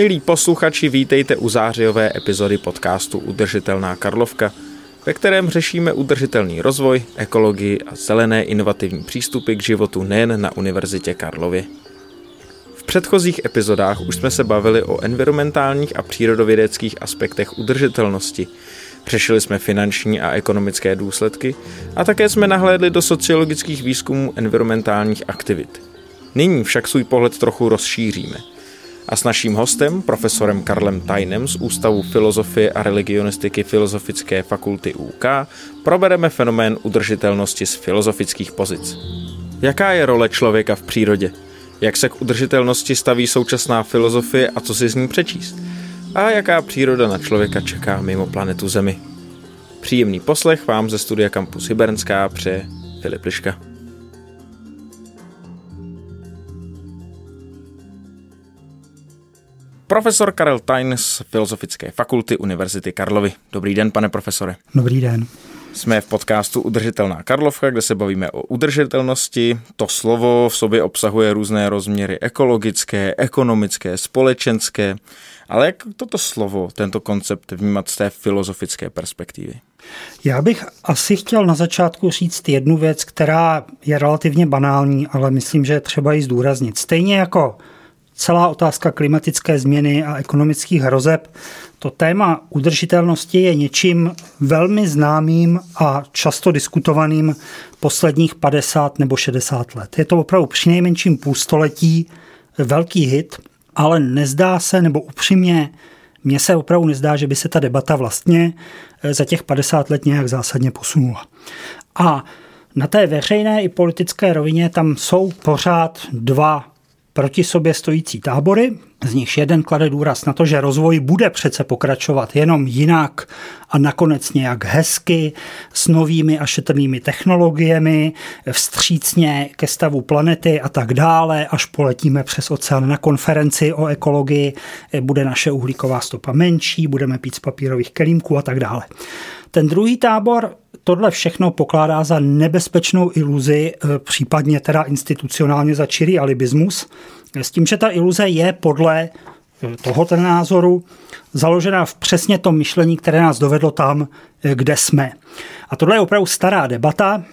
Milí posluchači, vítejte u zářijové epizody podcastu Udržitelná Karlovka, ve kterém řešíme udržitelný rozvoj, ekologii a zelené inovativní přístupy k životu nejen na Univerzitě Karlově. V předchozích epizodách už jsme se bavili o environmentálních a přírodovědeckých aspektech udržitelnosti. Řešili jsme finanční a ekonomické důsledky a také jsme nahlédli do sociologických výzkumů environmentálních aktivit. Nyní však svůj pohled trochu rozšíříme – a s naším hostem, profesorem Karlem Tajnem z Ústavu filozofie a religionistiky Filozofické fakulty UK, probereme fenomén udržitelnosti z filozofických pozic. Jaká je role člověka v přírodě? Jak se k udržitelnosti staví současná filozofie a co si z ní přečíst? A jaká příroda na člověka čeká mimo planetu Zemi? Příjemný poslech vám ze studia Campus Hybernská přeje Filip Liška. Profesor Karel Tajn z Filozofické fakulty Univerzity Karlovy. Dobrý den, pane profesore. Dobrý den. Jsme v podcastu Udržitelná Karlovka, kde se bavíme o udržitelnosti. To slovo v sobě obsahuje různé rozměry ekologické, ekonomické, společenské. Ale jak toto slovo, tento koncept vnímat z té filozofické perspektivy? Já bych asi chtěl na začátku říct jednu věc, která je relativně banální, ale myslím, že je třeba ji zdůraznit. Stejně jako celá otázka klimatické změny a ekonomických hrozeb, to téma udržitelnosti je něčím velmi známým a často diskutovaným posledních 50 nebo 60 let. Je to opravdu přinejmenším půlstoletí velký hit, ale nezdá se, nebo upřímně, mně se opravdu nezdá, že by se ta debata vlastně eh, za těch 50 let nějak zásadně posunula. A na té veřejné i politické rovině tam jsou pořád dva proti sobě stojící tábory, z nichž jeden klade důraz na to, že rozvoj bude přece pokračovat jenom jinak a nakonec nějak hezky, s novými a šetrnými technologiemi, vstřícně ke stavu planety a tak dále, až poletíme přes oceán na konferenci o ekologii, bude naše uhlíková stopa menší, budeme pít z papírových kelímků a tak dále. Ten druhý tábor tohle všechno pokládá za nebezpečnou iluzi, eh, případně teda institucionálně za čirý alibismus, s tím, že ta iluze je podle eh, tohoto názoru založená v přesně tom myšlení, které nás dovedlo tam, eh, kde jsme. A tohle je opravdu stará debata,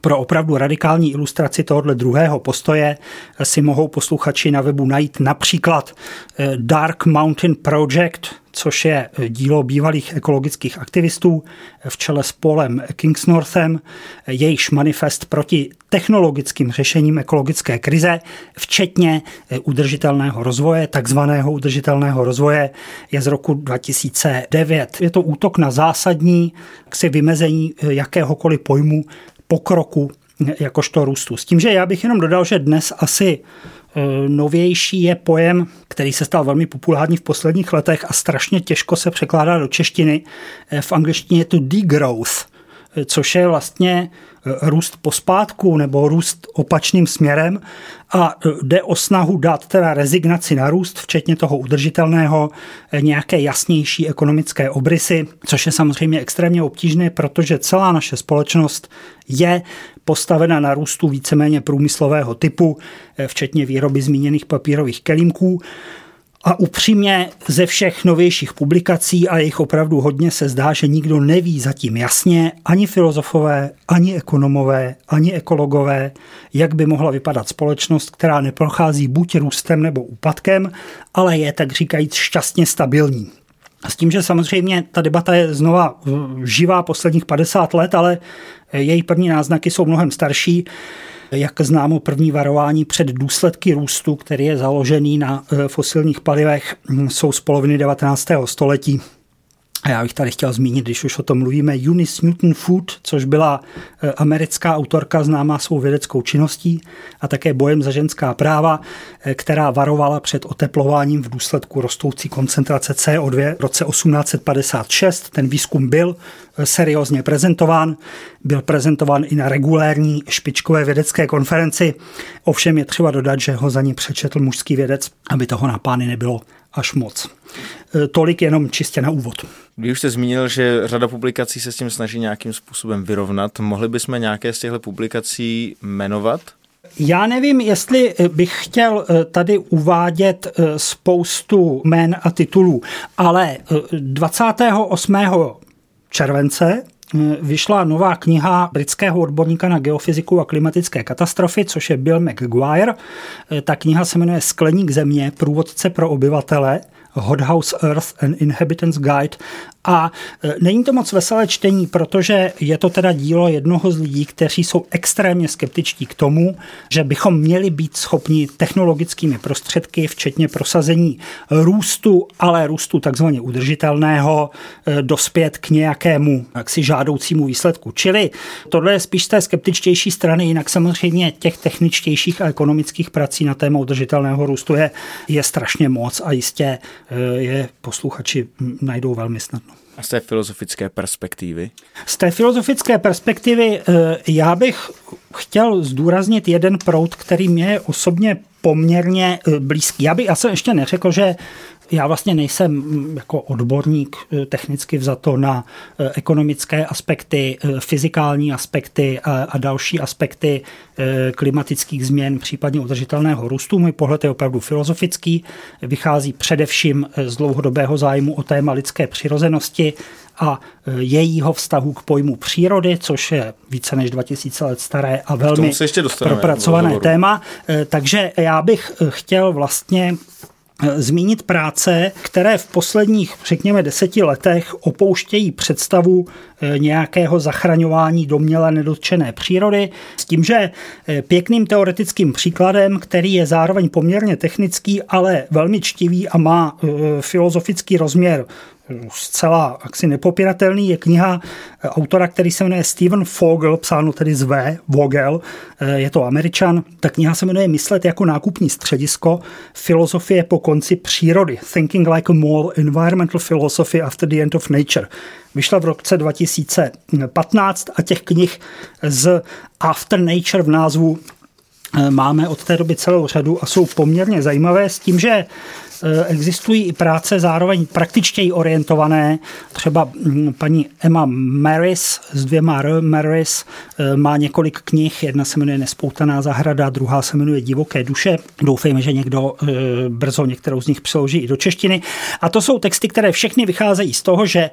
pro opravdu radikální ilustraci tohoto druhého postoje si mohou posluchači na webu najít například Dark Mountain Project, což je dílo bývalých ekologických aktivistů v čele s Polem Kingsnorthem, jejichž manifest proti technologickým řešením ekologické krize, včetně udržitelného rozvoje, takzvaného udržitelného rozvoje, je z roku 2009. Je to útok na zásadní si vymezení jakéhokoliv pojmu pokroku jakožto růstu. S tím, že já bych jenom dodal, že dnes asi e, novější je pojem, který se stal velmi populární v posledních letech a strašně těžko se překládá do češtiny. E, v angličtině je to degrowth, což je vlastně růst pospátku nebo růst opačným směrem a jde o snahu dát teda rezignaci na růst, včetně toho udržitelného, nějaké jasnější ekonomické obrysy, což je samozřejmě extrémně obtížné, protože celá naše společnost je postavena na růstu víceméně průmyslového typu, včetně výroby zmíněných papírových kelímků. A upřímně ze všech novějších publikací, a jich opravdu hodně, se zdá, že nikdo neví zatím jasně, ani filozofové, ani ekonomové, ani ekologové, jak by mohla vypadat společnost, která neprochází buď růstem nebo úpadkem, ale je tak říkajíc šťastně stabilní. S tím, že samozřejmě ta debata je znova živá posledních 50 let, ale její první náznaky jsou mnohem starší jak známo první varování před důsledky růstu, který je založený na eh, fosilních palivech, hm, jsou z poloviny 19. století. A já bych tady chtěl zmínit, když už o tom mluvíme, Eunice Newton Food, což byla eh, americká autorka známá svou vědeckou činností a také bojem za ženská práva, eh, která varovala před oteplováním v důsledku rostoucí koncentrace CO2 v roce 1856. Ten výzkum byl eh, seriózně prezentován, byl prezentován i na regulérní špičkové vědecké konferenci. Ovšem je třeba dodat, že ho za ní přečetl mužský vědec, aby toho na pány nebylo až moc. Tolik jenom čistě na úvod. Vy už jste zmínil, že řada publikací se s tím snaží nějakým způsobem vyrovnat. Mohli bychom nějaké z těchto publikací jmenovat? Já nevím, jestli bych chtěl tady uvádět spoustu jmén a titulů, ale 28. července vyšla nová kniha britského odborníka na geofyziku a klimatické katastrofy, což je Bill McGuire. Ta kniha se jmenuje Skleník země, průvodce pro obyvatele. Hothouse Earth and Inhabitants Guide a e, není to moc veselé čtení, protože je to teda dílo jednoho z lidí, kteří jsou extrémně skeptičtí k tomu, že bychom měli být schopni technologickými prostředky, včetně prosazení růstu, ale růstu takzvaně udržitelného, e, dospět k nějakému jaksi žádoucímu výsledku. Čili tohle je spíš z té skeptičtější strany, jinak samozřejmě těch techničtějších a ekonomických prací na téma udržitelného růstu je, je strašně moc a jistě e, je posluchači najdou velmi snadno. A z té filozofické perspektivy? Z té filozofické perspektivy eh, já bych chtěl zdůraznit jeden proud, který mě je osobně poměrně eh, blízký. Já bych, jsem ještě neřekl, že já vlastně nejsem mm, jako odborník eh, technicky vzato na eh, ekonomické aspekty, eh, fyzikální aspekty a další aspekty klimatických změn, případně udržitelného růstu. Můj pohled je opravdu filozofický, vychází především z dlouhodobého zájmu o téma lidské přirozenosti a jejího vztahu k pojmu přírody, což je více než 2000 let staré a velmi propracované téma. Takže já bych chtěl vlastně zmínit práce, které v posledních, řekněme, deseti letech opouštějí představu eh, nějakého zachraňování doměle nedotčené přírody, s tím, že eh, pěkným teoretickým příkladem, který je zároveň poměrně technický, ale velmi čtivý a má eh, filozofický rozměr zcela jaksi nepopiratelný, je kniha autora, který se jmenuje Steven Fogel, psáno tedy z V, Vogel, je to američan. Ta kniha se jmenuje Myslet jako nákupní středisko, filozofie po konci přírody, Thinking like a Mall, Environmental Philosophy After the End of Nature. Vyšla v roce 2015 a těch knih z After Nature v názvu eh, máme od té doby celou řadu a jsou poměrně zajímavé s tím, že Eh, existují i práce zároveň praktičtěji orientované. Třeba hm, paní Emma Maris s dvěma R, Maris, eh, má několik knih. Jedna se jmenuje Nespoutaná zahrada, druhá se jmenuje Divoké duše. Doufejme, že někdo eh, brzo některou z nich přeloží i do češtiny. A to jsou texty, které všechny vycházejí z toho, že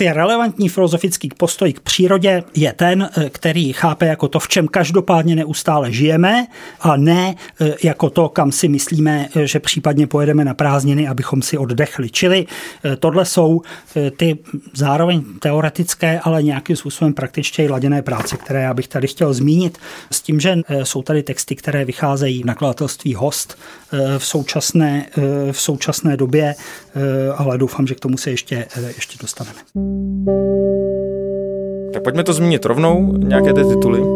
je relevantní filozofický postoj k přírodě je ten, který chápe jako to, v čem každopádně neustále žijeme a ne jako to, kam si myslíme, že případně pojedeme na prázdniny, abychom si oddechli. Čili eh, tohle jsou eh, ty zároveň teoretické, ale nějakým způsobem praktičtěji laděné práce, které já bych tady chtěl zmínit, s tím, že eh, jsou tady texty, které vycházejí v nakladatelství Host v současné, v současné době, ale doufám, že k tomu se ještě, ještě dostaneme. Tak pojďme to zmínit rovnou, nějaké ty tituly.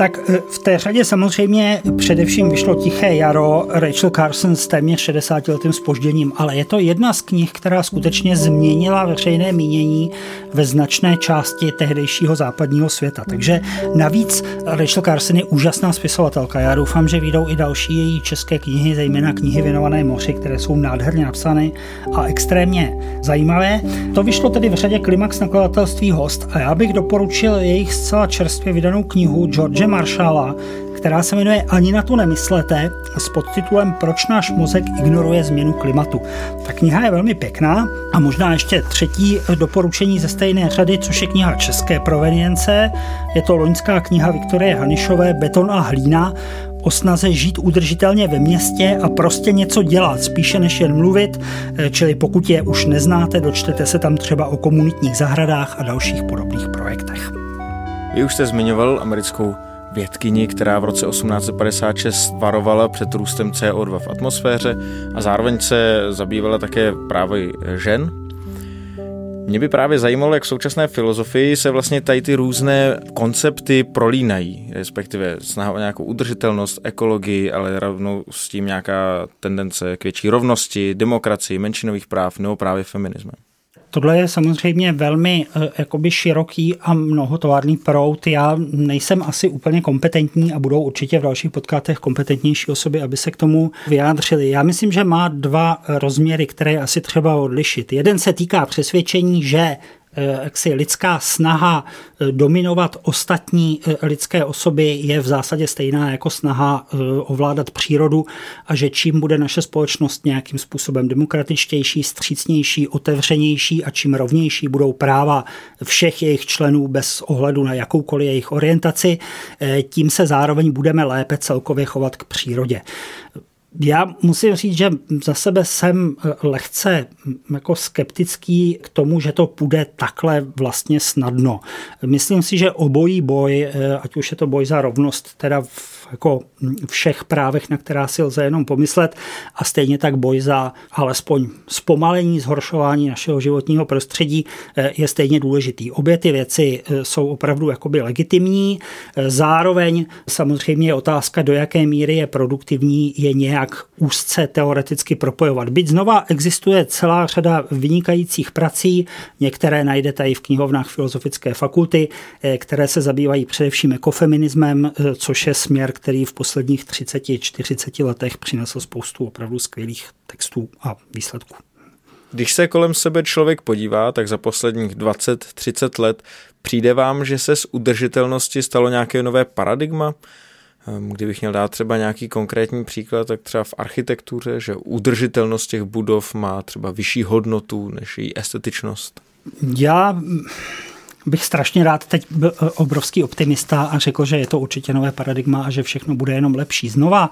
Tak eh, v té řadě samozřejmě především vyšlo Tiché jaro Rachel Carson s téměř 60 letým spožděním, ale je to jedna z knih, která skutečně změnila veřejné mínění ve značné části tehdejšího západního světa. Takže navíc Rachel Carson je úžasná spisovatelka. Já doufám, že vyjdou i další její české knihy, zejména knihy věnované moři, které jsou nádherně napsané a extrémně zajímavé. To vyšlo tedy v řadě Klimax nakladatelství Host a já bych doporučil jejich zcela čerstvě vydanou knihu George Marshalla, která se jmenuje Ani na to nemyslete s podtitulem Proč náš mozek ignoruje změnu klimatu. Ta kniha je velmi pěkná a možná ještě třetí doporučení ze stejné řady, což je kniha české provenience. Je to loňská kniha Viktorie Hanišové Beton a hlína o snaze žít udržitelně ve městě a prostě něco dělat, spíše než jen mluvit, čili pokud je už neznáte, dočtete se tam třeba o komunitních zahradách a dalších podobných projektech. Vy už jste zmiňoval americkou vědkyni, která v roce 1856 varovala před růstem CO2 v atmosféře a zároveň se zabývala také právě žen. Mě by právě zajímalo, jak v současné filozofii se vlastně tady ty různé koncepty prolínají, respektive snaha o nějakou udržitelnost, ekologii, ale rovnou s tím nějaká tendence k větší rovnosti, demokracii, menšinových práv nebo právě feminismem. Tohle je samozřejmě velmi uh, jakoby široký a mnohotovárný prout. Já nejsem asi úplně kompetentní a budou určitě v dalších podcastech kompetentnější osoby, aby se k tomu vyjádřili. Já myslím, že má dva rozměry, které asi třeba odlišit. Jeden se týká přesvědčení, že Eh, jaksi lidská snaha eh, dominovat ostatní eh, lidské osoby je v zásadě stejná jako snaha ovládat přírodu a že čím bude naše společnost nějakým způsobem demokratičtější, střícnější, otevřenější a čím rovnější budou práva všech jejich členů bez ohledu na jakoukoliv jejich orientaci, tím se zároveň budeme lépe celkově chovat k přírodě. Já musím říct, že za sebe jsem eh, lehce mm, jako skeptický k tomu, že to půjde takhle vlastně snadno. Myslím si, že obojí boj, eh, ať už je to boj za rovnost, teda v jako všech právech, na která si lze jenom pomyslet a stejně tak boj za alespoň zpomalení, zhoršování našeho životního prostředí eh, je stejně důležitý. Obě ty věci eh, jsou opravdu jakoby legitimní. Zároveň samozřejmě je otázka, do jaké míry je produktivní je nějak úzce teoreticky propojovat. Byť znova existuje celá řada vynikajících prací, některé najdete i v knihovnách Filozofické fakulty, které se zabývají především ekofeminismem, což je směr, který v posledních 30-40 letech přinesl spoustu opravdu skvělých textů a výsledků. Když se kolem sebe člověk podívá, tak za posledních 20-30 let přijde vám, že se z udržitelnosti stalo nějaké nové paradigma? Ehm, kdybych měl dát třeba nějaký konkrétní příklad, tak třeba v architektuře, že udržitelnost těch budov má třeba vyšší hodnotu než její estetičnost? Já bych strašně rád teď byl obrovský optimista a řekl, že je to určitě nové paradigma a že všechno bude jenom lepší. Znova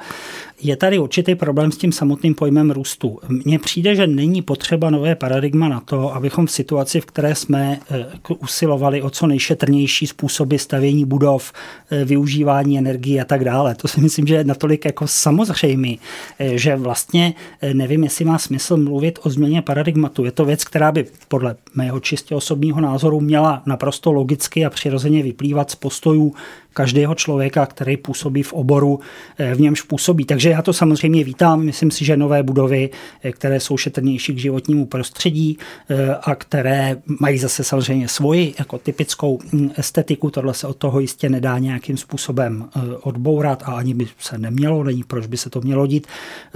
je tady určitý problém s tím samotným pojmem růstu. Mně přijde, že není potřeba nové paradigma na to, abychom v situaci, v které jsme eh, usilovali o co nejšetrnější způsoby stavění budov, eh, využívání energie a tak dále. To si myslím, že je natolik jako samozřejmé, že vlastně nevím, jestli má smysl mluvit o změně paradigmatu. Je to věc, která by podle mého čistě osobního názoru měla na naprosto logicky a přirozeně vyplývat z postojů každého člověka, který působí v oboru, eh, v němž působí. Takže já to samozřejmě vítám. Myslím si, že nové budovy, eh, které jsou šetrnější k životnímu prostředí eh, a které mají zase samozřejmě svoji jako typickou hm, estetiku, tohle se od toho jistě nedá nějakým způsobem odbourat a ani by se nemělo, není proč by se to mělo dít,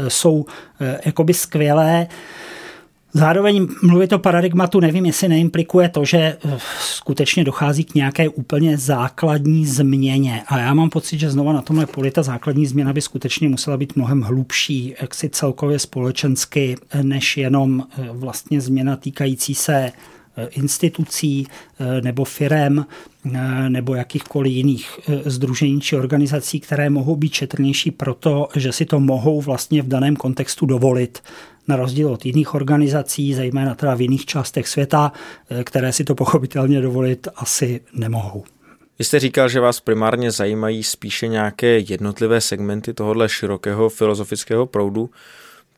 jsou jakoby skvělé. Zároveň mluvit o paradigmatu nevím, jestli neimplikuje to, že eh, skutečně dochází k nějaké úplně základní změně. A já mám pocit, že znova na tomhle poli ta základní změna by skutečně musela být mnohem hlubší, jaksi celkově společensky, eh, než jenom eh, vlastně změna týkající se institucí nebo firem nebo jakýchkoliv jiných združení či organizací, které mohou být četrnější proto, že si to mohou vlastně v daném kontextu dovolit na rozdíl od jiných organizací, zejména teda v jiných částech světa, eh, které si to pochopitelně dovolit asi nemohou. Vy jste říkal, že vás primárně zajímají spíše nějaké jednotlivé segmenty tohohle širokého filozofického proudu.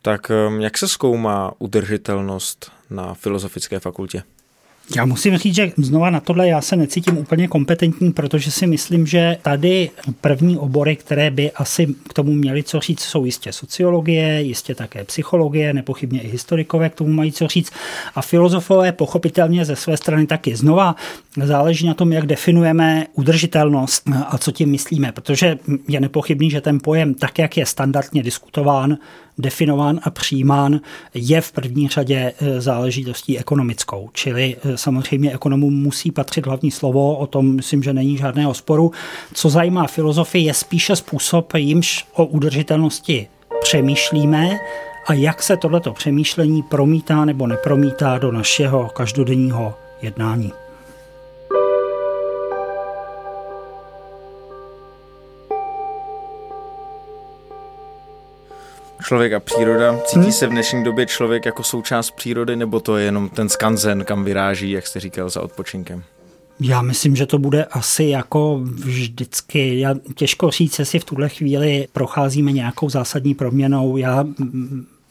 Tak ehm, jak se zkoumá udržitelnost na filozofické fakultě? Já musím říct, že znova na tohle já se necítím úplně kompetentní, protože si myslím, že tady první obory, které by asi k tomu měly co říct, jsou jistě sociologie, jistě také psychologie, nepochybně i historikové k tomu mají co říct a filozofové pochopitelně ze své strany taky. Znova záleží na tom, jak definujeme udržitelnost a co tím myslíme, protože je nepochybný, že ten pojem tak, jak je standardně diskutován, definován a přijímán, je v první řadě e, záležitostí ekonomickou. Čili e, samozřejmě ekonomům musí patřit hlavní slovo, o tom myslím, že není žádného sporu. Co zajímá filozofii, je spíše způsob, jimž o udržitelnosti přemýšlíme a jak se tohleto přemýšlení promítá nebo nepromítá do našeho každodenního jednání. Člověk a příroda. Cítí hmm. se v dnešní době člověk jako součást přírody, nebo to je jenom ten skanzen, kam vyráží, jak jste říkal, za odpočinkem? Já myslím, že to bude asi jako vždycky. Já těžko říct, jestli v tuhle chvíli procházíme nějakou zásadní proměnou. Já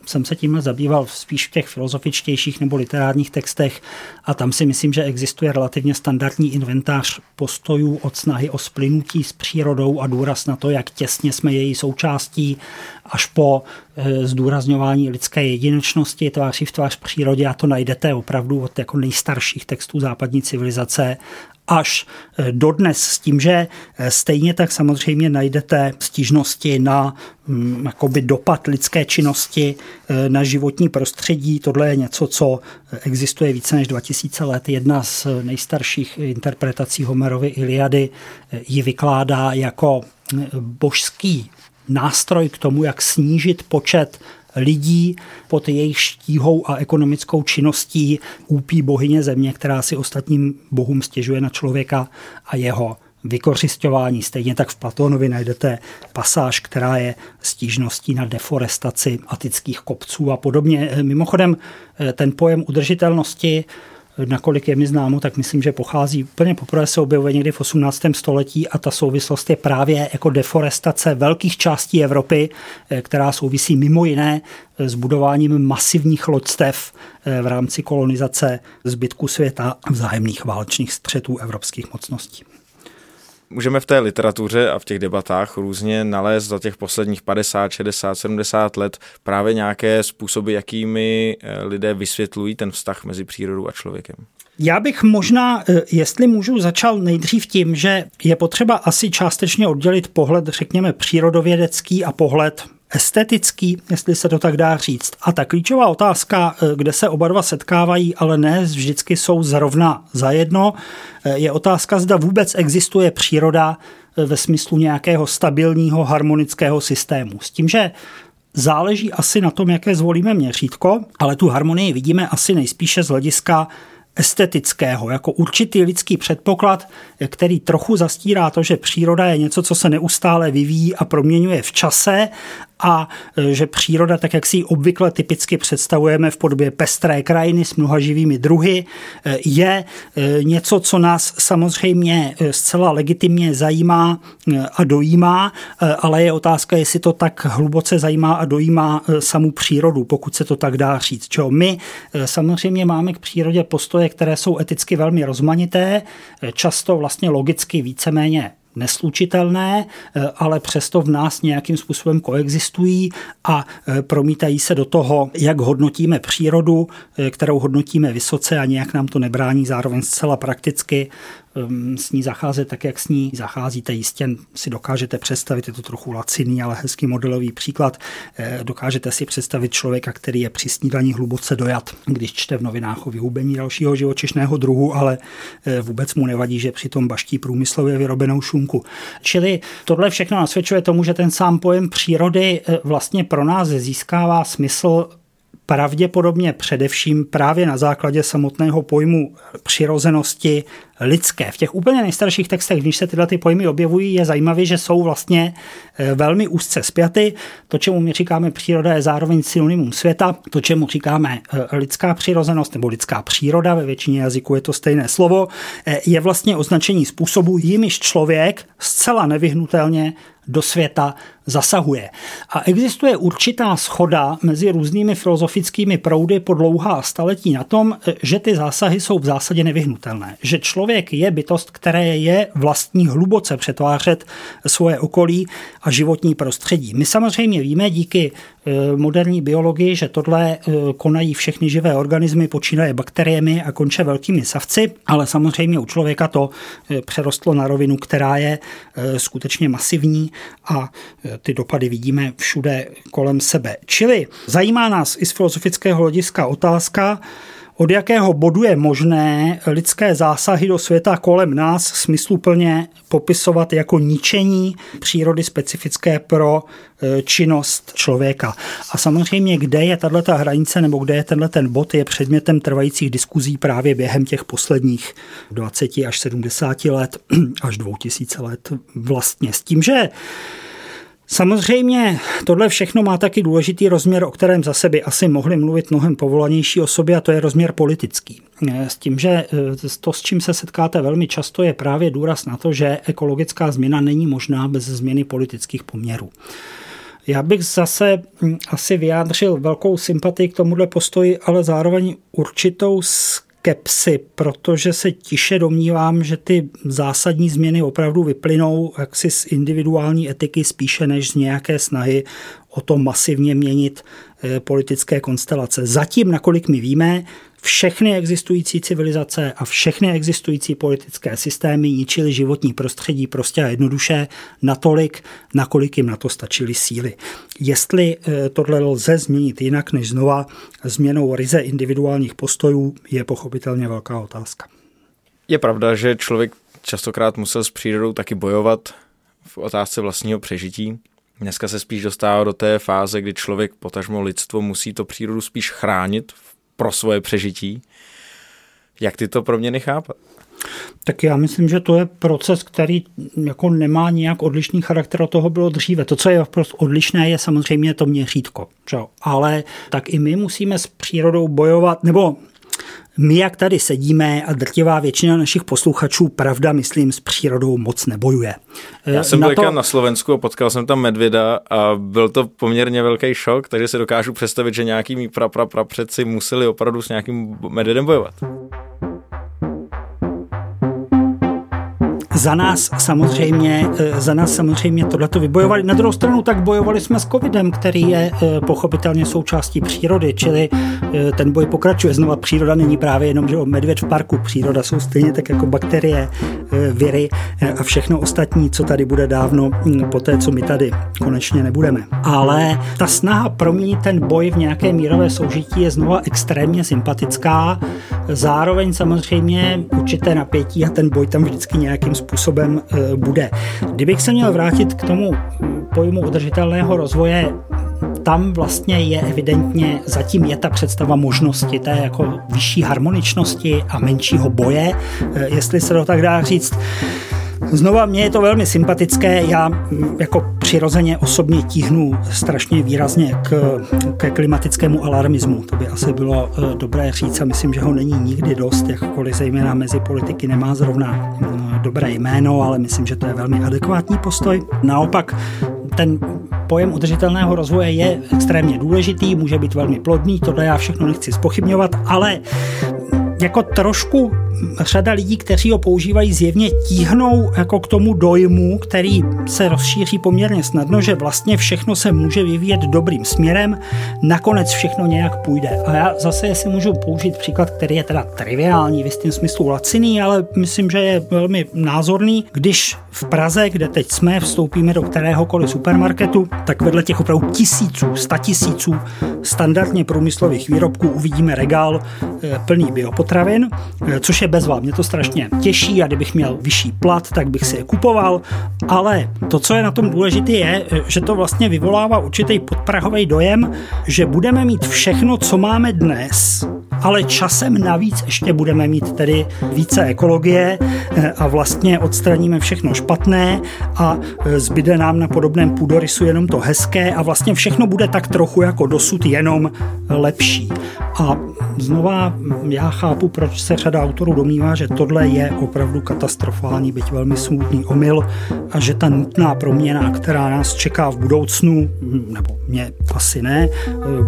jsem se tím zabýval spíš v těch filozofičtějších nebo literárních textech a tam si myslím, že existuje relativně standardní inventář postojů od snahy o splynutí s přírodou a důraz na to, jak těsně jsme její součástí, až po zdůrazňování lidské jedinečnosti tváří v tvář přírodě a to najdete opravdu od jako nejstarších textů západní civilizace až eh, dodnes s tím, že eh, stejně tak samozřejmě najdete stížnosti na mm, jakoby dopad lidské činnosti eh, na životní prostředí. Tohle je něco, co existuje více než 2000 let. Jedna z nejstarších interpretací Homerovy Iliady ji vykládá jako božský nástroj k tomu, jak snížit počet lidí pod jejich štíhou a ekonomickou činností úpí bohyně země, která si ostatním bohům stěžuje na člověka a jeho vykořišťování. Stejně tak v Platónovi najdete pasáž, která je stížností na deforestaci atických kopců a podobně. Mimochodem, ten pojem udržitelnosti nakolik je mi známo, tak myslím, že pochází úplně poprvé se objevuje někdy v 18. století a ta souvislost je právě jako deforestace velkých částí Evropy, eh, která souvisí mimo jiné eh, s budováním masivních loďstev eh, v rámci kolonizace zbytku světa a vzájemných válečných střetů evropských mocností. Můžeme v té literatuře a v těch debatách různě nalézt za těch posledních 50, 60, 70 let právě nějaké způsoby, jakými eh, lidé vysvětlují ten vztah mezi přírodou a člověkem. Já bych možná, eh, jestli můžu, začal nejdřív tím, že je potřeba asi částečně oddělit pohled, řekněme, přírodovědecký a pohled estetický, jestli se to tak dá říct. A ta klíčová otázka, eh, kde se oba dva setkávají, ale ne vždycky jsou zrovna zajedno, eh, je otázka, zda vůbec existuje příroda eh, ve smyslu nějakého stabilního harmonického systému. S tím, že záleží asi na tom, jaké zvolíme měřítko, ale tu harmonii vidíme asi nejspíše z hlediska estetického, jako určitý lidský předpoklad, který trochu zastírá to, že příroda je něco, co se neustále vyvíjí a proměňuje v čase a e, že příroda, tak jak si ji obvykle typicky představujeme v podobě pestré krajiny s mnoha živými druhy, e, je e, něco, co nás samozřejmě zcela legitimně zajímá a dojímá, ale je otázka, jestli to tak hluboce zajímá a dojímá samu přírodu, pokud se to tak dá říct. Čo my samozřejmě máme k přírodě postoje, které jsou eticky velmi rozmanité, často vlastně logicky víceméně neslučitelné, eh, ale přesto v nás nějakým způsobem koexistují a eh, promítají se do toho, jak hodnotíme přírodu, eh, kterou hodnotíme vysoce a nějak nám to nebrání zároveň zcela prakticky s ní zacházet tak, jak s ní zacházíte. Jistě si dokážete představit, je to trochu laciný, ale hezký modelový příklad, eh, dokážete si představit člověka, který je při snídaní hluboce dojat, když čte v novinách o vyhubení dalšího živočišného druhu, ale eh, vůbec mu nevadí, že přitom baští průmyslově vyrobenou šunku. Čili tohle všechno nasvědčuje tomu, že ten sám pojem přírody eh, vlastně pro nás získává smysl pravděpodobně především právě na základě samotného pojmu přirozenosti lidské. V těch úplně nejstarších textech, když se tyhle ty pojmy objevují, je zajímavé, že jsou vlastně eh, velmi úzce spjaty. To, čemu my říkáme příroda, je zároveň synonymum světa. To, čemu říkáme eh, lidská přirozenost nebo lidská příroda, ve většině jazyků je to stejné slovo, eh, je vlastně označení způsobu, jimiž člověk zcela nevyhnutelně do světa zasahuje. A existuje určitá schoda mezi různými filozofickými proudy po dlouhá staletí na tom, že ty zásahy jsou v zásadě nevyhnutelné. Že člověk je bytost, které je vlastní hluboce přetvářet svoje okolí a životní prostředí. My samozřejmě víme díky moderní biologii, že tohle e, konají všechny živé organismy, počínaje bakteriemi a konče velkými savci, ale samozřejmě u člověka to e, přerostlo na rovinu, která je skutečně masivní a ty dopady vidíme všude kolem sebe. Čili zajímá nás i z filozofického hlediska otázka, od jakého bodu je možné lidské zásahy do světa kolem nás smysluplně popisovat jako ničení přírody specifické pro e, činnost člověka. A samozřejmě, kde je tato hranice nebo kde je tenhle ten bod, je předmětem trvajících diskuzí právě během těch posledních 20 až 70 let, až 2000 let vlastně. S tím, že Samozřejmě tohle všechno má taky důležitý rozměr, o kterém zase by asi mohli mluvit mnohem povolanější osoby a to je rozměr politický. S tím, že eh, to, s čím se setkáte velmi často, je právě důraz na to, že ekologická změna není možná bez změny politických poměrů. Já bych zase asi vyjádřil velkou sympatii k tomuhle postoji, ale zároveň určitou skepsy, protože se tiše domnívám, že ty zásadní změny opravdu vyplynou jaksi z individuální etiky spíše než z nějaké snahy o to masivně měnit eh, politické konstelace. Zatím, nakolik my víme, všechny existující civilizace a všechny existující politické systémy ničily životní prostředí prostě a jednoduše natolik, nakolik jim na to stačily síly. Jestli eh, tohle lze změnit jinak než znova změnou ryze individuálních postojů, je pochopitelně velká otázka. Je pravda, že člověk častokrát musel s přírodou taky bojovat v otázce vlastního přežití. Dneska se spíš dostává do té fáze, kdy člověk, potažmo lidstvo, musí to přírodu spíš chránit pro svoje přežití. Jak ty to pro mě nechápat? Tak já myslím, že to je proces, který jako nemá nějak odlišný charakter od toho bylo dříve. To, co je odlišné, je samozřejmě to měřítko. Že? Ale tak i my musíme s přírodou bojovat, nebo my, jak tady sedíme a drtivá většina našich posluchačů, pravda, myslím, s přírodou moc nebojuje. Já jsem na byl to... na Slovensku a potkal jsem tam medvěda a byl to poměrně velký šok, takže si dokážu představit, že nějaký mý pra, pra, pra předci museli opravdu s nějakým medvědem bojovat. Za nás samozřejmě, eh, za nás samozřejmě tohleto vybojovali. Na druhou stranu tak bojovali jsme s covidem, který je eh, pochopitelně součástí přírody, čili eh, ten boj pokračuje. Znova příroda není právě jenom, že o medvěd v parku. Příroda jsou stejně tak jako bakterie, viry a všechno ostatní, co tady bude dávno hm, po té, co my tady konečně nebudeme. Ale ta snaha proměnit ten boj v nějaké mírové soužití je znova extrémně sympatická. Zároveň samozřejmě určité napětí a ten boj tam vždycky nějakým způsobem eh, bude. Kdybych se měl vrátit k tomu pojmu udržitelného rozvoje, tam vlastně je evidentně, zatím je ta představa možnosti té jako vyšší harmoničnosti a menšího boje, eh, jestli se to tak dá říct. Znova, mně je to velmi sympatické, já jako přirozeně osobně tíhnu strašně výrazně k, ke klimatickému alarmismu. To by asi bylo uh, dobré říct a myslím, že ho není nikdy dost, jakkoliv zejména mezi politiky nemá zrovna dobré jméno, ale myslím, že to je velmi adekvátní postoj. Naopak ten pojem udržitelného rozvoje je extrémně důležitý, může být velmi plodný, tohle já všechno nechci spochybňovat, ale jako trošku řada lidí, kteří ho používají, zjevně tíhnou jako k tomu dojmu, který se rozšíří poměrně snadno, že vlastně všechno se může vyvíjet dobrým směrem, nakonec všechno nějak půjde. A já zase si můžu použít příklad, který je teda triviální, v jistém smyslu laciný, ale myslím, že je velmi názorný. Když v Praze, kde teď jsme, vstoupíme do kteréhokoliv supermarketu, tak vedle těch opravdu tisíců, sta tisíců standardně průmyslových výrobků uvidíme regál eh, plný biopotravin, eh, což je bezva. Mě to strašně těší a kdybych měl vyšší plat, tak bych si je kupoval, ale to, co je na tom důležité, je, že to vlastně vyvolává určitý podprahový dojem, že budeme mít všechno, co máme dnes, ale časem navíc ještě budeme mít tedy více ekologie eh, a vlastně odstraníme všechno špatné a eh, zbyde nám na podobném půdorysu jenom to hezké a vlastně všechno bude tak trochu jako dosud jenom lepší. A znova já chápu, proč se řada autorů domnívá, že tohle je opravdu katastrofální, byť velmi smutný omyl a že ta nutná proměna, která nás čeká v budoucnu, nebo mě asi ne,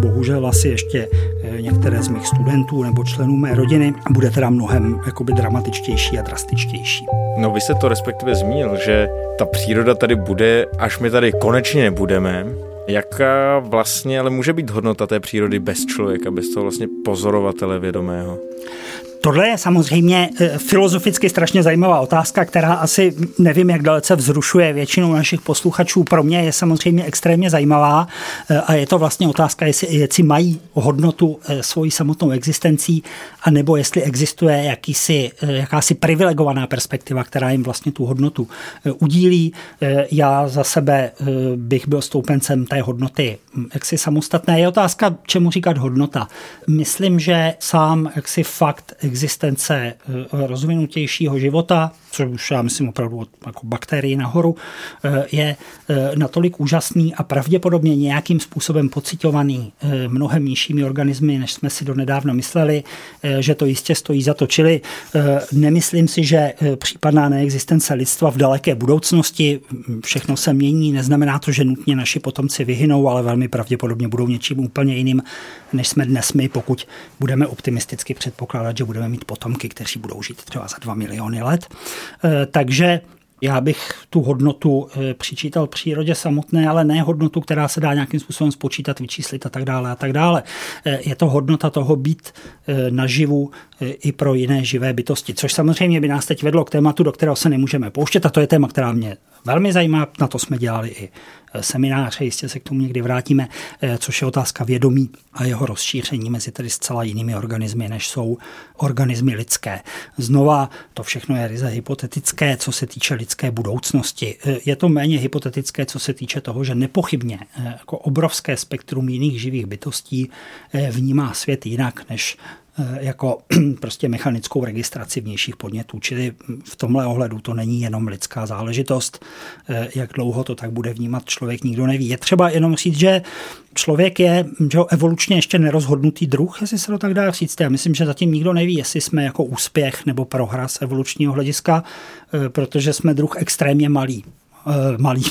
bohužel asi ještě eh, některé z mých studentů nebo členů mé rodiny, bude teda mnohem jakoby dramatičtější a drastičtější. No vy jste to respektive zmínil, že ta příroda tady bude, až my tady konečně nebudeme, Jaká vlastně ale může být hodnota té přírody bez člověka, bez toho vlastně pozorovatele vědomého? Tohle je samozřejmě eh, filozoficky strašně zajímavá otázka, která asi nevím, jak dalece vzrušuje většinu našich posluchačů. Pro mě je samozřejmě extrémně zajímavá eh, a je to vlastně otázka, jestli jestli mají hodnotu eh, svojí samotnou existencí, anebo jestli existuje jakýsi, jakási privilegovaná perspektiva, která jim vlastně tu hodnotu udílí. Já za sebe bych byl stoupencem té hodnoty hm, jaksi samostatné. Je otázka, čemu říkat hodnota. Myslím, že sám jaksi fakt existence eh, rozvinutějšího života, což už já myslím opravdu od jako bakterií nahoru, eh, je eh, natolik úžasný a pravděpodobně nějakým způsobem pocitovaný mnohem nižšími organismy, než jsme si do nedávna mysleli, že to jistě stojí za to. Čili nemyslím si, že případná neexistence lidstva v daleké budoucnosti, hm, všechno se mění, neznamená to, že nutně naši potomci vyhynou, ale velmi pravděpodobně budou něčím úplně jiným, než jsme dnes my, pokud budeme optimisticky předpokládat, že bude budeme mít potomky, kteří budou žít třeba za dva miliony let. Takže já bych tu hodnotu eh, přičítal přírodě samotné, ale ne hodnotu, která se dá nějakým způsobem spočítat, vyčíslit a tak dále a tak dále. Eh, je to hodnota toho být eh, naživu i pro jiné živé bytosti, což samozřejmě by nás teď vedlo k tématu, do kterého se nemůžeme pouštět a to je téma, která mě velmi zajímá, na to jsme dělali i semináře, jistě se k tomu někdy vrátíme, eh, což je otázka vědomí a jeho rozšíření mezi tedy zcela jinými organismy, než jsou organismy lidské. Znova, to všechno je ryze hypotetické, co se týče lidské budoucnosti. Eh, je to méně hypotetické, co se týče toho, že nepochybně eh, jako obrovské spektrum jiných živých bytostí vnímá svět jinak, než jako prostě mechanickou registraci vnějších podnětů. Čili v tomhle ohledu to není jenom lidská záležitost. Eh, jak dlouho to tak bude vnímat člověk, nikdo neví. Je třeba jenom říct, že člověk je že evolučně ještě nerozhodnutý druh, jestli se to tak dá říct. Já myslím, že zatím nikdo neví, jestli jsme jako úspěch nebo prohra z evolučního hlediska, eh, protože jsme druh extrémně malý. Malý,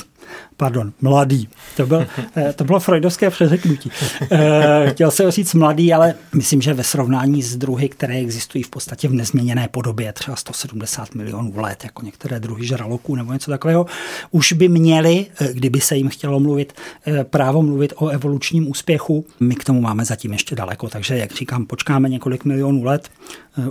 pardon, mladý. To, byl, eh, to bylo freudovské přeřeknutí. Eh, chtěl jsem říct mladý, ale myslím, že ve srovnání s druhy, které existují v podstatě v nezměněné podobě, třeba 170 milionů let, jako některé druhy žraloků nebo něco takového, už by měli, eh, kdyby se jim chtělo mluvit, právo mluvit o evolučním úspěchu. My k tomu máme zatím ještě daleko, takže jak říkám, počkáme několik milionů let,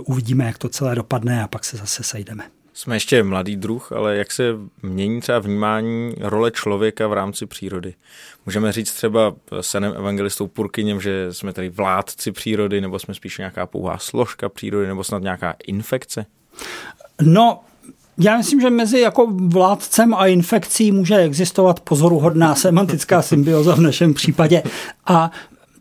uvidíme, jak to celé dopadne a pak se zase sejdeme. Jsme ještě mladý druh, ale jak se mění třeba vnímání role člověka v rámci přírody? Můžeme říct třeba senem evangelistou Purkyněm, že jsme tady vládci přírody, nebo jsme spíš nějaká pouhá složka přírody, nebo snad nějaká infekce? No, já myslím, že mezi jako vládcem a infekcí může existovat pozoruhodná semantická symbioza v našem případě. A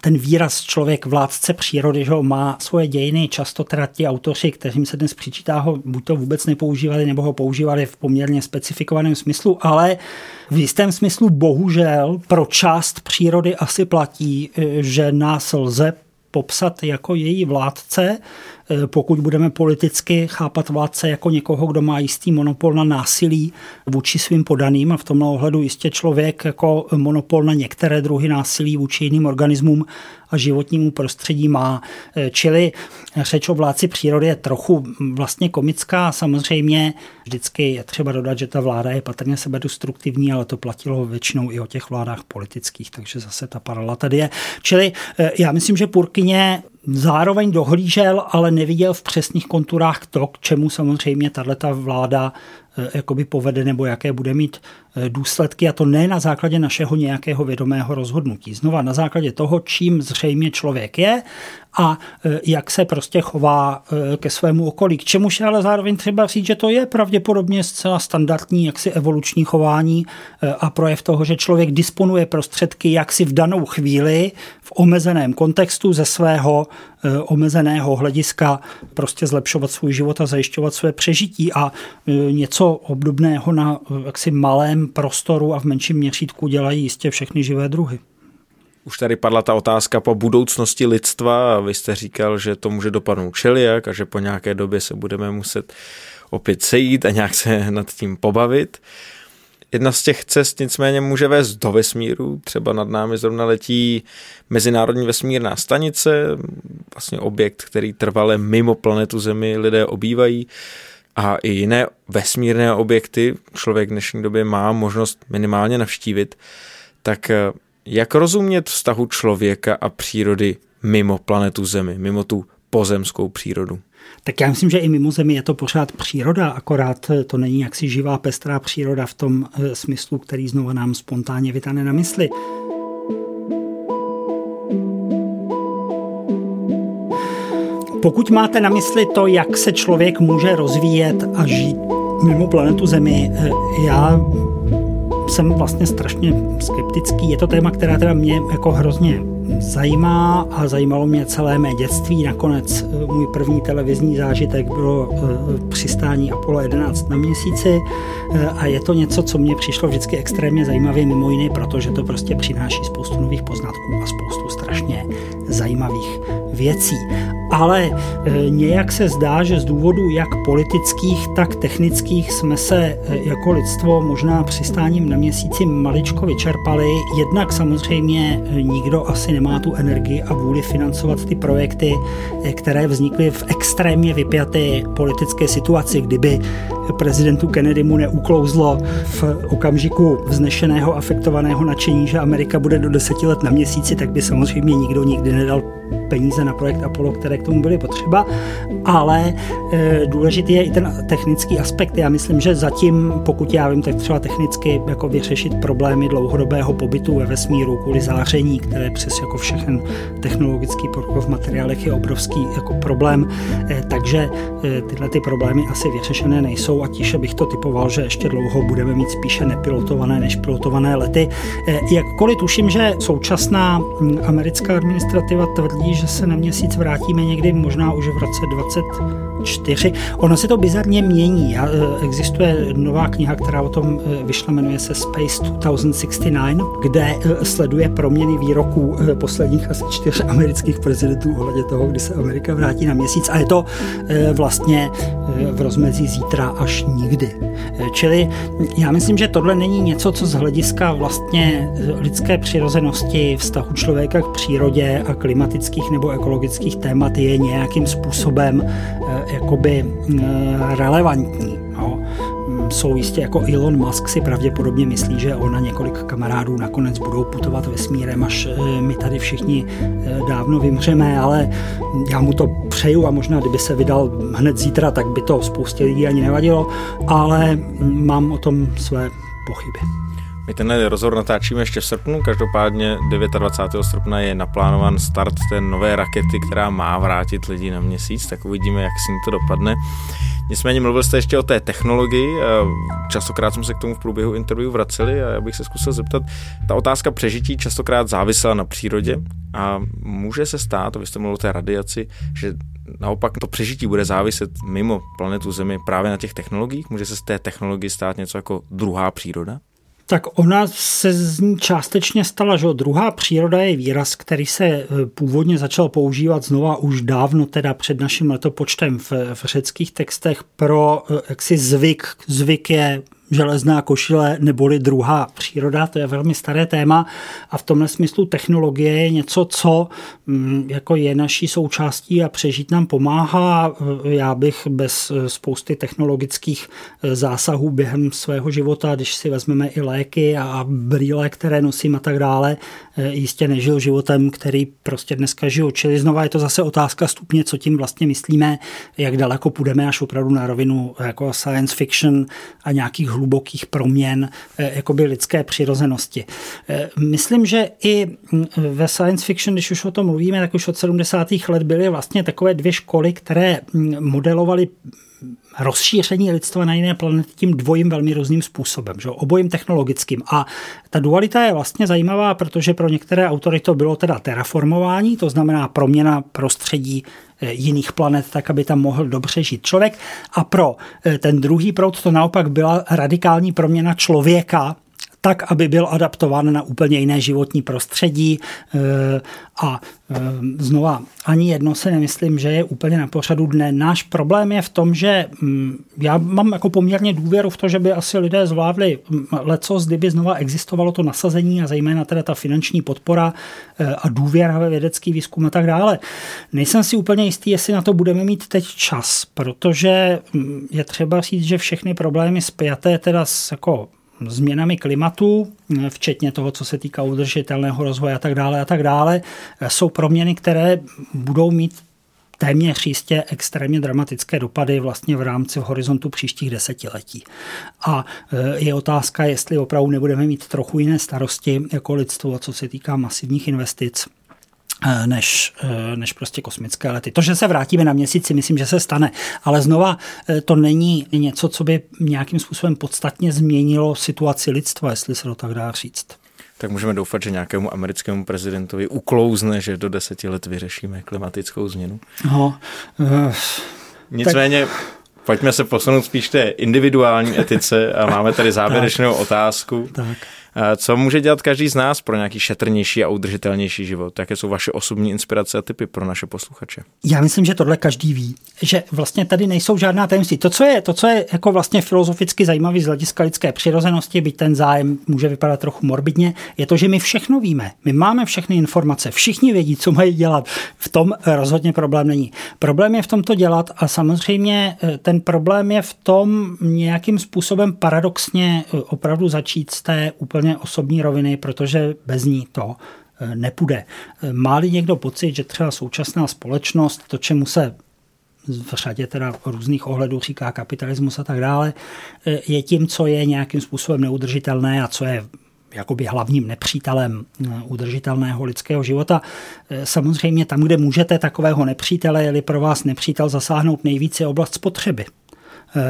ten výraz člověk vládce přírody, že ho má svoje dějiny, často teda ti autoři, kterým se dnes přičítá, ho buď to vůbec nepoužívali, nebo ho používali v poměrně specifikovaném smyslu, ale v jistém smyslu bohužel pro část přírody asi platí, že nás lze popsat jako její vládce, pokud budeme politicky chápat vládce jako někoho, kdo má jistý monopol na násilí vůči svým podaným a v tomhle ohledu jistě člověk jako monopol na některé druhy násilí vůči jiným organismům a životnímu prostředí má. Eh, čili řeč o vládci přírody je trochu vlastně komická. Samozřejmě vždycky je třeba dodat, že ta vláda je patrně sebedestruktivní, ale to platilo většinou i o těch vládách politických, takže zase ta paralela tady je. Čili eh, já myslím, že Purkyně zároveň dohlížel, ale neviděl v přesných konturách to, k čemu samozřejmě tato vláda jakoby povede nebo jaké bude mít eh, důsledky a to ne na základě našeho nějakého vědomého rozhodnutí. Znova na základě toho, čím zřejmě člověk je a eh, jak se prostě chová ke svému okolí. K čemuž ale zároveň třeba říct, že to je pravděpodobně zcela standardní jaksi evoluční chování a projev toho, že člověk disponuje prostředky, jak si v danou chvíli v omezeném kontextu ze svého omezeného hlediska prostě zlepšovat svůj život a zajišťovat své přežití a něco něco obdobného na jaksi malém prostoru a v menším měřítku dělají jistě všechny živé druhy. Už tady padla ta otázka po budoucnosti lidstva a vy jste říkal, že to může dopadnout všelijak a že po nějaké době se budeme muset opět sejít a nějak se nad tím pobavit. Jedna z těch cest nicméně může vést do vesmíru. Třeba nad námi zrovna letí Mezinárodní vesmírná stanice, vlastně objekt, který trvale mimo planetu Zemi lidé obývají a i jiné vesmírné objekty člověk v dnešní době má možnost minimálně navštívit, tak eh, jak rozumět vztahu člověka a přírody mimo planetu Zemi, mimo tu pozemskou přírodu? Tak já myslím, že i mimo Zemi je to pořád příroda, akorát eh, to není jaksi živá pestrá příroda v tom eh, smyslu, který znovu nám spontánně vytane na mysli. Pokud máte na mysli to, jak se člověk může rozvíjet a žít mimo planetu Zemi, eh, já jsem vlastně strašně skeptický. Je to téma, která teda mě jako hrozně zajímá a zajímalo mě celé mé dětství. Nakonec eh, můj první televizní zážitek bylo eh, přistání Apollo 11 na měsíci a je to něco, co mě přišlo vždycky extrémně zajímavé, mimo jiné, protože to prostě přináší spoustu nových poznatků a spoustu strašně zajímavých věcí. Ale nějak se zdá, že z důvodu jak politických, tak technických jsme se jako lidstvo možná přistáním na měsíci maličko vyčerpali. Jednak samozřejmě nikdo asi prostě nemá tu energii a vůli financovat ty projekty, které vznikly v extrémně vypjaté politické situaci, kdyby prezidentu Kennedymu neuklouzlo v okamžiku vznešeného afektovaného nadšení, že Amerika bude do deseti let na měsíci, tak by samozřejmě nikdo nikdy nedal peníze na projekt Apollo, které k tomu byly potřeba, ale e, důležitý je i ten technický aspekt. Já myslím, že zatím, pokud já vím, tak třeba technicky jako vyřešit problémy dlouhodobého pobytu ve vesmíru kvůli záření, které přes jako všechen technologický pokrok v materiálech je obrovský jako problém, e, takže e, tyhle ty problémy asi vyřešené nejsou a tiše bych to typoval, že ještě dlouho budeme mít spíše nepilotované než pilotované lety. Jakkoliv tuším, že současná americká administrativa tvrdí, že se na měsíc vrátíme někdy možná už v roce 24. Ono se to bizarně mění. E, existuje nová kniha, která o tom e, vyšla, jmenuje se Space 2069, kde e, sleduje proměny výroků posledních asi čtyř amerických prezidentů ohledně toho, kdy se Amerika vrátí na měsíc. A je to vlastně v rozmezí zítra až nikdy. Čili já myslím, že tohle není něco, co z hlediska vlastně lidské přirozenosti, vztahu člověka k přírodě a klimatických nebo ekologických témat je nějakým způsobem eh, jakoby eh, relevantní. Jistě jako Elon Musk si pravděpodobně myslí, že ona několik kamarádů nakonec budou putovat vesmírem, až eh, my tady všichni dávno vymřeme, ale já mu to přeju a možná kdyby se vydal hned zítra, tak by to spoustě lidí ani nevadilo, ale mám o tom své pochyby. My tenhle rozhovor natáčíme ještě v srpnu, každopádně 29. srpna je naplánovan start té nové rakety, která má vrátit lidi na měsíc, tak uvidíme, jak s ní to dopadne. Nicméně mluvil jste ještě o té technologii, častokrát jsme se k tomu v průběhu interview vraceli a já bych se zkusil zeptat, ta otázka přežití častokrát závisela na přírodě a může se stát, vy jste mluvil o té radiaci, že naopak to přežití bude záviset mimo planetu Zemi právě na těch technologiích? Může se z té technologie stát něco jako druhá příroda? Tak ona se z ní částečně stala, že druhá příroda je výraz, který se e, původně začal používat znova už dávno, teda před naším letopočtem v, v řeckých textech pro e, jaksi zvyk. Zvyk je železná košile neboli druhá příroda, to je velmi staré téma a v tomhle smyslu technologie je něco, co mm, jako je naší součástí a přežít nám pomáhá. Já bych bez spousty technologických eh, zásahů během svého života, když si vezmeme i léky a brýle, které nosím a tak dále, eh, jistě nežil životem, který prostě dneska žiju. Čili znova je to zase otázka stupně, co tím vlastně myslíme, jak daleko půjdeme až opravdu na rovinu jako science fiction a nějakých hlubokých proměn eh, jakoby lidské přirozenosti. Eh, myslím, že i hm, ve science fiction, když už o tom mluvíme, tak už od 70. let byly vlastně takové dvě školy, které hm, modelovaly rozšíření lidstva na jiné planety tím dvojím velmi různým způsobem, že? obojím technologickým. A ta dualita je vlastně zajímavá, protože pro některé autory to bylo teda terraformování, to znamená proměna prostředí eh, jiných planet, tak aby tam mohl dobře žít člověk. A pro eh, ten druhý proud to naopak byla radikální proměna člověka tak, aby byl adaptován na úplně jiné životní prostředí. Eh, a eh, znova, ani jedno se nemyslím, že je úplně na pořadu dne. Náš problém je v tom, že mm, já mám jako poměrně důvěru v to, že by asi lidé zvládli mm, lecos, kdyby znova existovalo to nasazení a zejména teda ta finanční podpora eh, a důvěra ve vědecký výzkum a tak dále. Nejsem si úplně jistý, jestli na to budeme mít teď čas, protože mm, je třeba říct, že všechny problémy spjaté teda s jako změnami klimatu, včetně toho, co se týká udržitelného rozvoje a tak dále a tak dále, jsou proměny, které budou mít téměř jistě extrémně dramatické dopady vlastně v rámci v horizontu příštích desetiletí. A e, je otázka, jestli opravdu nebudeme mít trochu jiné starosti jako lidstvo, co se týká masivních investic než, eh, než prostě kosmické lety. To, že se vrátíme na měsíc, si myslím, že se stane, ale znova eh, to není něco, co by nějakým způsobem podstatně změnilo situaci lidstva, jestli se to tak dá říct. Tak můžeme doufat, že nějakému americkému prezidentovi uklouzne, že do deseti let vyřešíme klimatickou změnu. No, uh, Nicméně, tak... pojďme se posunout spíš té individuální etice a máme tady závěrečnou otázku. Tak. Co může dělat každý z nás pro nějaký šetrnější a udržitelnější život? Jaké jsou vaše osobní inspirace a typy pro naše posluchače? Já myslím, že tohle každý ví, že vlastně tady nejsou žádná tajemství. To, co je, to, co je jako vlastně filozoficky zajímavé z hlediska lidské přirozenosti, byť ten zájem může vypadat trochu morbidně, je to, že my všechno víme. My máme všechny informace, všichni vědí, co mají dělat. V tom rozhodně problém není. Problém je v tom to dělat a samozřejmě eh, ten problém je v tom nějakým způsobem paradoxně eh, opravdu začít z té úplně osobní roviny, protože bez ní to eh, nepůjde. Má-li někdo pocit, že třeba současná společnost, to, čemu se v řadě teda různých ohledů říká kapitalismus a tak dále, je tím, co je nějakým způsobem neudržitelné a co je jakoby hlavním nepřítelem udržitelného lidského života. Samozřejmě tam, kde můžete takového nepřítele, je pro vás nepřítel zasáhnout nejvíce oblast spotřeby.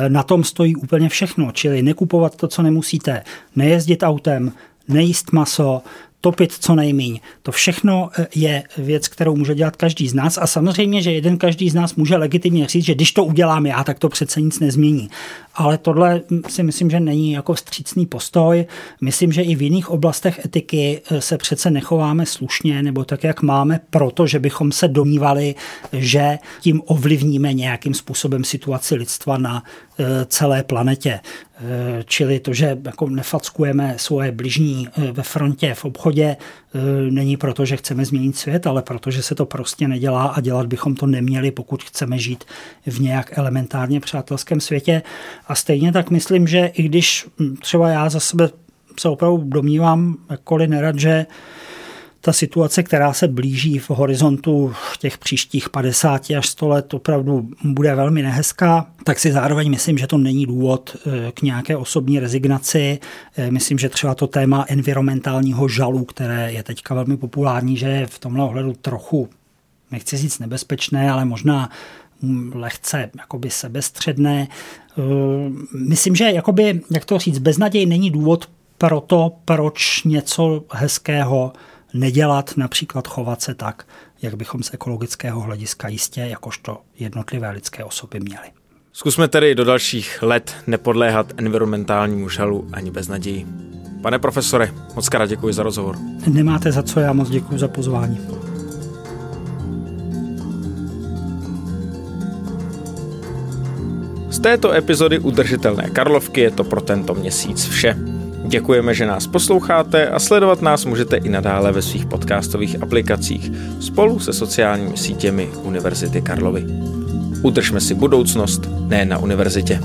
Na tom stojí úplně všechno, čili nekupovat to, co nemusíte, nejezdit autem, nejíst maso, topit co nejméně. To všechno eh, je věc, kterou může dělat každý z nás a samozřejmě, že jeden každý z nás může legitimně říct, že když to udělám já, tak to přece nic nezmění. Ale tohle si myslím, že není jako vstřícný postoj. Myslím, že i v jiných oblastech etiky eh, se přece nechováme slušně nebo tak, jak máme, protože bychom se domnívali, že tím ovlivníme nějakým způsobem situaci lidstva na eh, celé planetě. Čili to, že jako nefackujeme svoje bližní ve frontě, v obchodě, není proto, že chceme změnit svět, ale proto, že se to prostě nedělá a dělat bychom to neměli, pokud chceme žít v nějak elementárně přátelském světě. A stejně tak myslím, že i když třeba já za sebe se opravdu domnívám, jakkoliv nerad, že ta situace, která se blíží v horizontu těch příštích 50 až 100 let, opravdu bude velmi nehezká, tak si zároveň myslím, že to není důvod eh, k nějaké osobní rezignaci. Eh, myslím, že třeba to téma environmentálního žalu, které je teďka velmi populární, že je v tomhle ohledu trochu, nechci říct nebezpečné, ale možná hm, lehce jakoby sebestředné. Eh, myslím, že jakoby, jak to říct, beznaděj není důvod pro to, proč něco hezkého nedělat, například chovat se tak, jak bychom z ekologického hlediska jistě jakožto jednotlivé lidské osoby měli. Zkusme tedy do dalších let nepodléhat environmentálnímu žalu ani bez naději. Pane profesore, moc krát děkuji za rozhovor. Nemáte za co, já moc děkuji za pozvání. Této epizody Udržitelné Karlovky je to pro tento měsíc vše. Děkujeme, že nás posloucháte a sledovat nás můžete i nadále ve svých podcastových aplikacích spolu se sociálními sítěmi Univerzity Karlovy. Udržme si budoucnost, ne na univerzitě.